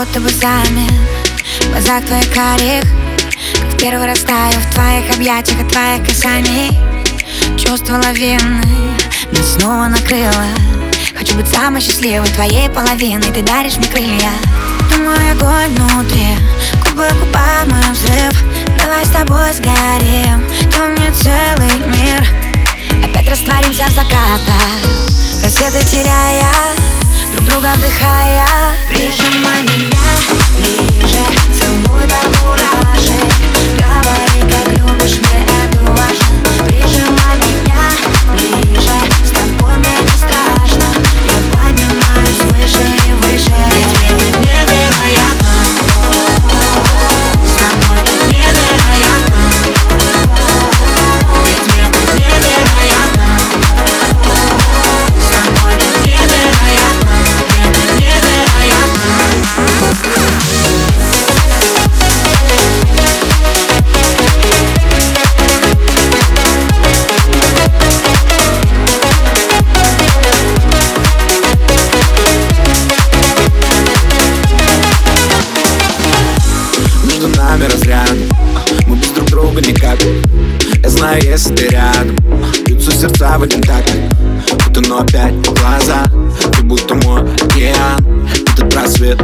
будто бы замер. В глазах твоих карих. Как первый раз таю в твоих объятиях От твоих касаний. Чувство лавины Меня снова накрыло Хочу быть самой счастливой твоей половиной. Ты даришь мне крылья. Ты мой огонь внутри. Губы губам мой взрыв. Давай с тобой сгорим. Ты мне целый мир. Опять растворимся в закатах. Рассветы теряя Друг друга вдыхая Прижимай меня ближе Целуй Я знаю, если ты рядом Бьются сердца в один такт. Будто но опять глаза Ты будто мой океан. Этот просвет